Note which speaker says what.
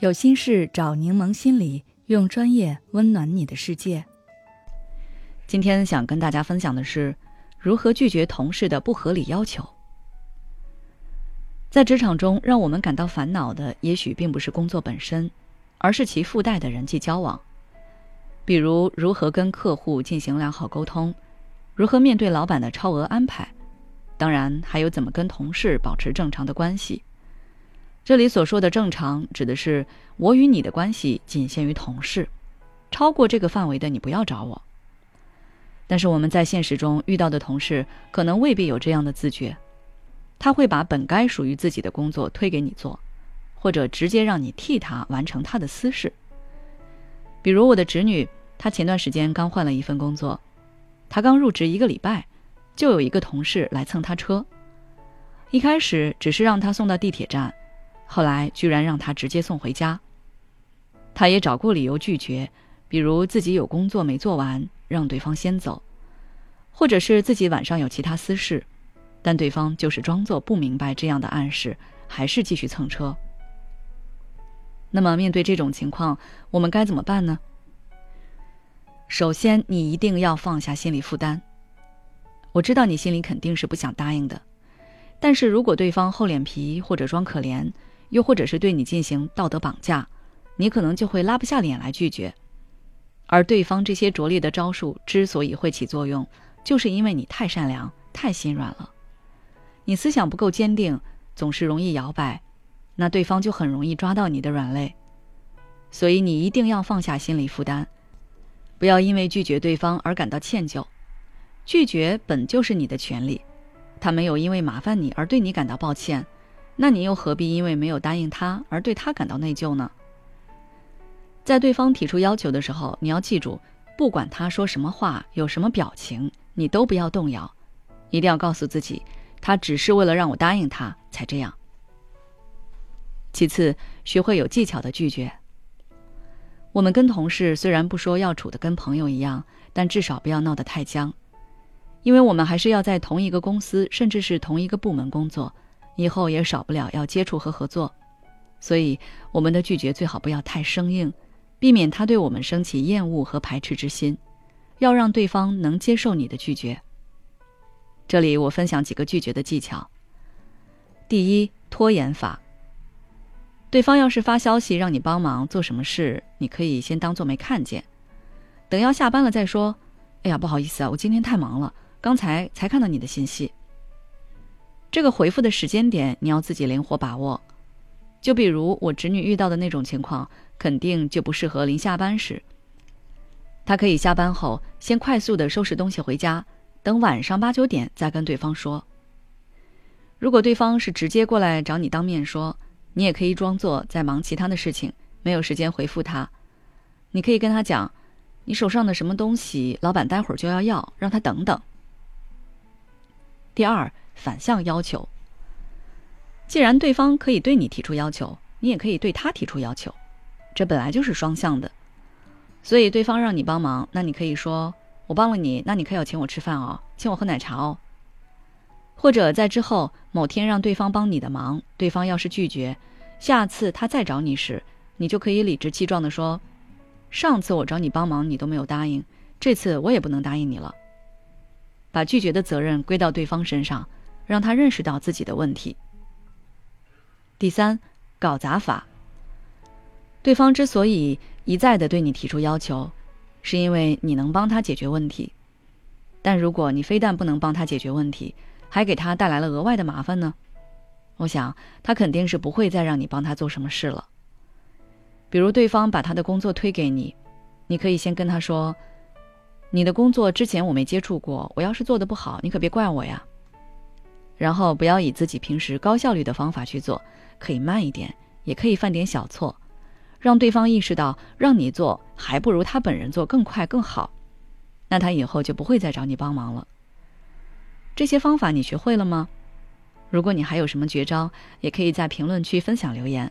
Speaker 1: 有心事找柠檬心理，用专业温暖你的世界。今天想跟大家分享的是，如何拒绝同事的不合理要求。在职场中，让我们感到烦恼的，也许并不是工作本身，而是其附带的人际交往。比如，如何跟客户进行良好沟通，如何面对老板的超额安排，当然还有怎么跟同事保持正常的关系。这里所说的正常，指的是我与你的关系仅限于同事，超过这个范围的你不要找我。但是我们在现实中遇到的同事，可能未必有这样的自觉，他会把本该属于自己的工作推给你做，或者直接让你替他完成他的私事。比如我的侄女，她前段时间刚换了一份工作，她刚入职一个礼拜，就有一个同事来蹭她车，一开始只是让她送到地铁站。后来居然让他直接送回家。他也找过理由拒绝，比如自己有工作没做完，让对方先走，或者是自己晚上有其他私事，但对方就是装作不明白这样的暗示，还是继续蹭车。那么面对这种情况，我们该怎么办呢？首先，你一定要放下心理负担。我知道你心里肯定是不想答应的，但是如果对方厚脸皮或者装可怜，又或者是对你进行道德绑架，你可能就会拉不下脸来拒绝。而对方这些拙劣的招数之所以会起作用，就是因为你太善良、太心软了。你思想不够坚定，总是容易摇摆，那对方就很容易抓到你的软肋。所以你一定要放下心理负担，不要因为拒绝对方而感到歉疚。拒绝本就是你的权利，他没有因为麻烦你而对你感到抱歉。那你又何必因为没有答应他而对他感到内疚呢？在对方提出要求的时候，你要记住，不管他说什么话、有什么表情，你都不要动摇，一定要告诉自己，他只是为了让我答应他才这样。其次，学会有技巧的拒绝。我们跟同事虽然不说要处的跟朋友一样，但至少不要闹得太僵，因为我们还是要在同一个公司，甚至是同一个部门工作。以后也少不了要接触和合作，所以我们的拒绝最好不要太生硬，避免他对我们升起厌恶和排斥之心，要让对方能接受你的拒绝。这里我分享几个拒绝的技巧。第一，拖延法。对方要是发消息让你帮忙做什么事，你可以先当做没看见，等要下班了再说。哎呀，不好意思啊，我今天太忙了，刚才才看到你的信息。这个回复的时间点你要自己灵活把握，就比如我侄女遇到的那种情况，肯定就不适合临下班时。她可以下班后先快速的收拾东西回家，等晚上八九点再跟对方说。如果对方是直接过来找你当面说，你也可以装作在忙其他的事情，没有时间回复他。你可以跟他讲，你手上的什么东西，老板待会儿就要要，让他等等。第二。反向要求。既然对方可以对你提出要求，你也可以对他提出要求，这本来就是双向的。所以对方让你帮忙，那你可以说：“我帮了你，那你可要请我吃饭哦，请我喝奶茶哦。”或者在之后某天让对方帮你的忙，对方要是拒绝，下次他再找你时，你就可以理直气壮地说：“上次我找你帮忙，你都没有答应，这次我也不能答应你了。”把拒绝的责任归到对方身上。让他认识到自己的问题。第三，搞砸法。对方之所以一再的对你提出要求，是因为你能帮他解决问题。但如果你非但不能帮他解决问题，还给他带来了额外的麻烦呢？我想他肯定是不会再让你帮他做什么事了。比如对方把他的工作推给你，你可以先跟他说：“你的工作之前我没接触过，我要是做的不好，你可别怪我呀。”然后不要以自己平时高效率的方法去做，可以慢一点，也可以犯点小错，让对方意识到让你做还不如他本人做更快更好，那他以后就不会再找你帮忙了。这些方法你学会了吗？如果你还有什么绝招，也可以在评论区分享留言，